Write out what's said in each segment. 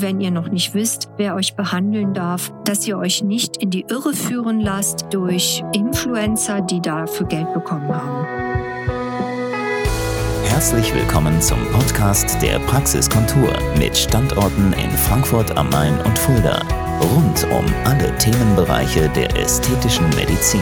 wenn ihr noch nicht wisst, wer euch behandeln darf, dass ihr euch nicht in die Irre führen lasst durch Influencer, die dafür Geld bekommen haben. Herzlich willkommen zum Podcast der Praxiskontur mit Standorten in Frankfurt am Main und Fulda. Rund um alle Themenbereiche der ästhetischen Medizin.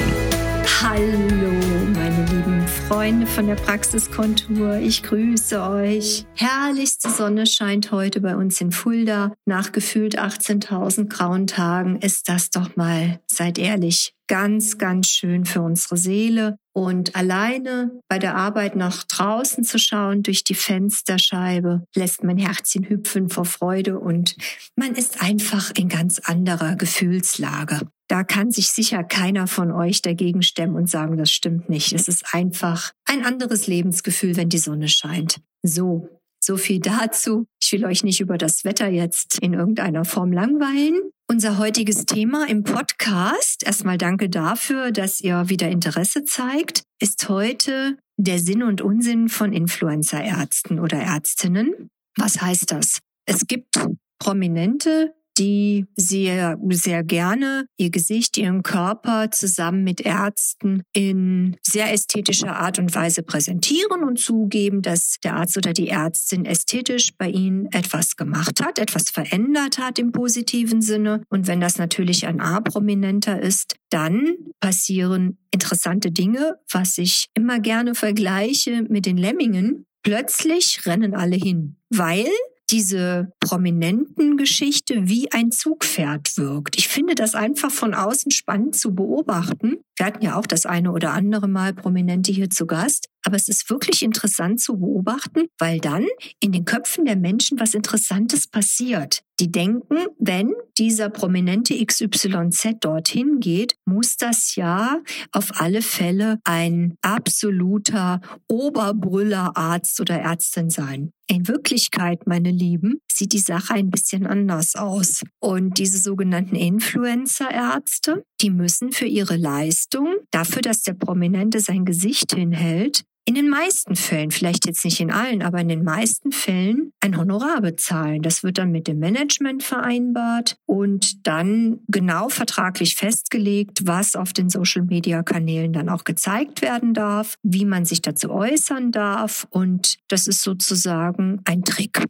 Hallo, meine lieben Freunde von der Praxiskontur. Ich grüße euch. Herrlichste Sonne scheint heute bei uns in Fulda. Nach gefühlt 18.000 grauen Tagen ist das doch mal, seid ehrlich, ganz, ganz schön für unsere Seele. Und alleine bei der Arbeit nach draußen zu schauen durch die Fensterscheibe lässt mein Herzchen hüpfen vor Freude und man ist einfach in ganz anderer Gefühlslage. Da kann sich sicher keiner von euch dagegen stemmen und sagen, das stimmt nicht. Es ist einfach ein anderes Lebensgefühl, wenn die Sonne scheint. So, so viel dazu. Ich will euch nicht über das Wetter jetzt in irgendeiner Form langweilen. Unser heutiges Thema im Podcast, erstmal danke dafür, dass ihr wieder Interesse zeigt, ist heute der Sinn und Unsinn von Influencer-Ärzten oder Ärztinnen. Was heißt das? Es gibt Prominente, die sehr, sehr gerne ihr Gesicht, ihren Körper zusammen mit Ärzten in sehr ästhetischer Art und Weise präsentieren und zugeben, dass der Arzt oder die Ärztin ästhetisch bei ihnen etwas gemacht hat, etwas verändert hat im positiven Sinne. Und wenn das natürlich ein A-Prominenter ist, dann passieren interessante Dinge, was ich immer gerne vergleiche mit den Lemmingen. Plötzlich rennen alle hin, weil diese prominenten Geschichte wie ein Zugpferd wirkt. Ich finde das einfach von außen spannend zu beobachten. Wir hatten ja auch das eine oder andere Mal Prominente hier zu Gast. Aber es ist wirklich interessant zu beobachten, weil dann in den Köpfen der Menschen was Interessantes passiert. Die denken, wenn dieser prominente XYZ dorthin geht, muss das ja auf alle Fälle ein absoluter Oberbrüllerarzt oder Ärztin sein. In Wirklichkeit, meine Lieben, sieht die Sache ein bisschen anders aus. Und diese sogenannten Influencer-Ärzte, die müssen für ihre Leistung, dafür, dass der Prominente sein Gesicht hinhält, in den meisten Fällen, vielleicht jetzt nicht in allen, aber in den meisten Fällen ein Honorar bezahlen. Das wird dann mit dem Management vereinbart und dann genau vertraglich festgelegt, was auf den Social-Media-Kanälen dann auch gezeigt werden darf, wie man sich dazu äußern darf und das ist sozusagen ein Trick.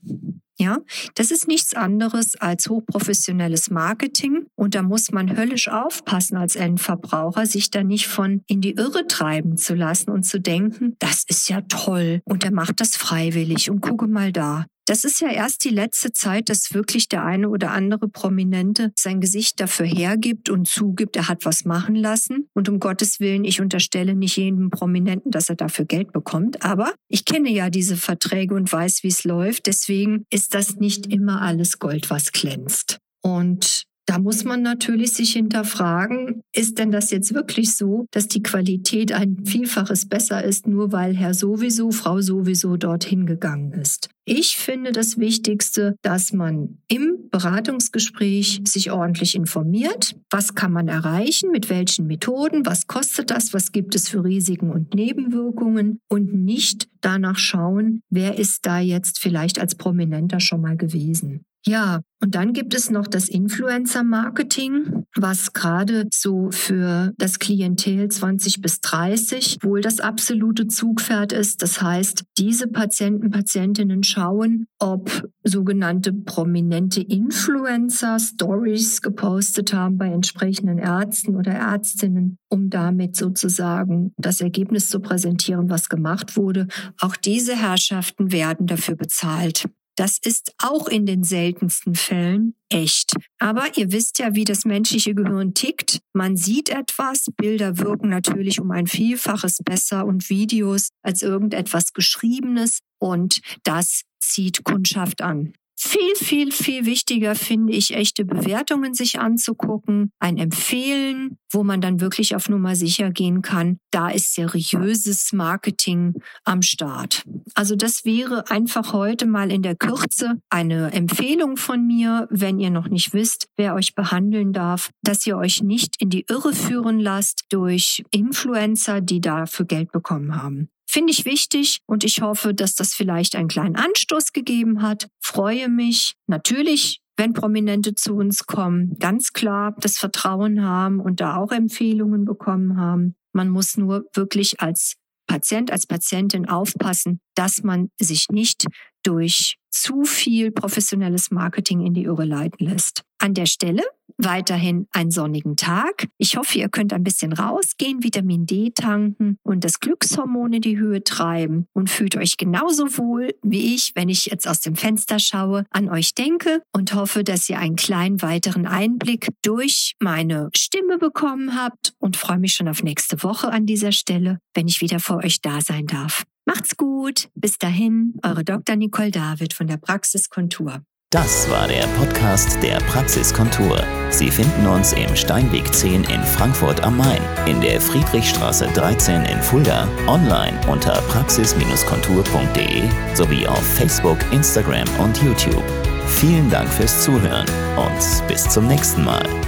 Ja, das ist nichts anderes als hochprofessionelles Marketing und da muss man höllisch aufpassen als Endverbraucher, sich da nicht von in die Irre treiben zu lassen und zu denken, das ist ja toll und er macht das freiwillig und gucke mal da. Das ist ja erst die letzte Zeit, dass wirklich der eine oder andere Prominente sein Gesicht dafür hergibt und zugibt, er hat was machen lassen. Und um Gottes Willen, ich unterstelle nicht jedem Prominenten, dass er dafür Geld bekommt. Aber ich kenne ja diese Verträge und weiß, wie es läuft. Deswegen ist das nicht immer alles Gold, was glänzt. Und da muss man natürlich sich hinterfragen, ist denn das jetzt wirklich so, dass die Qualität ein Vielfaches besser ist, nur weil Herr sowieso, Frau sowieso dorthin gegangen ist? Ich finde das Wichtigste, dass man im Beratungsgespräch sich ordentlich informiert. Was kann man erreichen? Mit welchen Methoden? Was kostet das? Was gibt es für Risiken und Nebenwirkungen? Und nicht danach schauen, wer ist da jetzt vielleicht als Prominenter schon mal gewesen. Ja, und dann gibt es noch das Influencer-Marketing, was gerade so für das Klientel 20 bis 30 wohl das absolute Zugpferd ist. Das heißt, diese Patienten, Patientinnen schauen, ob sogenannte prominente Influencer Stories gepostet haben bei entsprechenden Ärzten oder Ärztinnen, um damit sozusagen das Ergebnis zu präsentieren, was gemacht wurde. Auch diese Herrschaften werden dafür bezahlt. Das ist auch in den seltensten Fällen echt. Aber ihr wisst ja, wie das menschliche Gehirn tickt. Man sieht etwas, Bilder wirken natürlich um ein Vielfaches besser und Videos als irgendetwas Geschriebenes und das zieht Kundschaft an. Viel, viel, viel wichtiger finde ich, echte Bewertungen sich anzugucken, ein Empfehlen, wo man dann wirklich auf Nummer sicher gehen kann. Da ist seriöses Marketing am Start. Also das wäre einfach heute mal in der Kürze eine Empfehlung von mir, wenn ihr noch nicht wisst, wer euch behandeln darf, dass ihr euch nicht in die Irre führen lasst durch Influencer, die dafür Geld bekommen haben. Finde ich wichtig und ich hoffe, dass das vielleicht einen kleinen Anstoß gegeben hat. Freue mich natürlich wenn Prominente zu uns kommen, ganz klar das Vertrauen haben und da auch Empfehlungen bekommen haben. Man muss nur wirklich als Patient, als Patientin aufpassen, dass man sich nicht durch zu viel professionelles Marketing in die Irre leiten lässt. An der Stelle weiterhin einen sonnigen Tag. Ich hoffe, ihr könnt ein bisschen rausgehen, Vitamin D tanken und das Glückshormon in die Höhe treiben und fühlt euch genauso wohl wie ich, wenn ich jetzt aus dem Fenster schaue, an euch denke und hoffe, dass ihr einen kleinen weiteren Einblick durch meine Stimme bekommen habt und freue mich schon auf nächste Woche an dieser Stelle, wenn ich wieder vor euch da sein darf. Macht's gut. Bis dahin, eure Dr. Nicole David von der Praxiskontur. Das war der Podcast der Praxiskontur. Sie finden uns im Steinweg 10 in Frankfurt am Main, in der Friedrichstraße 13 in Fulda, online unter praxis-kontur.de sowie auf Facebook, Instagram und YouTube. Vielen Dank fürs Zuhören und bis zum nächsten Mal.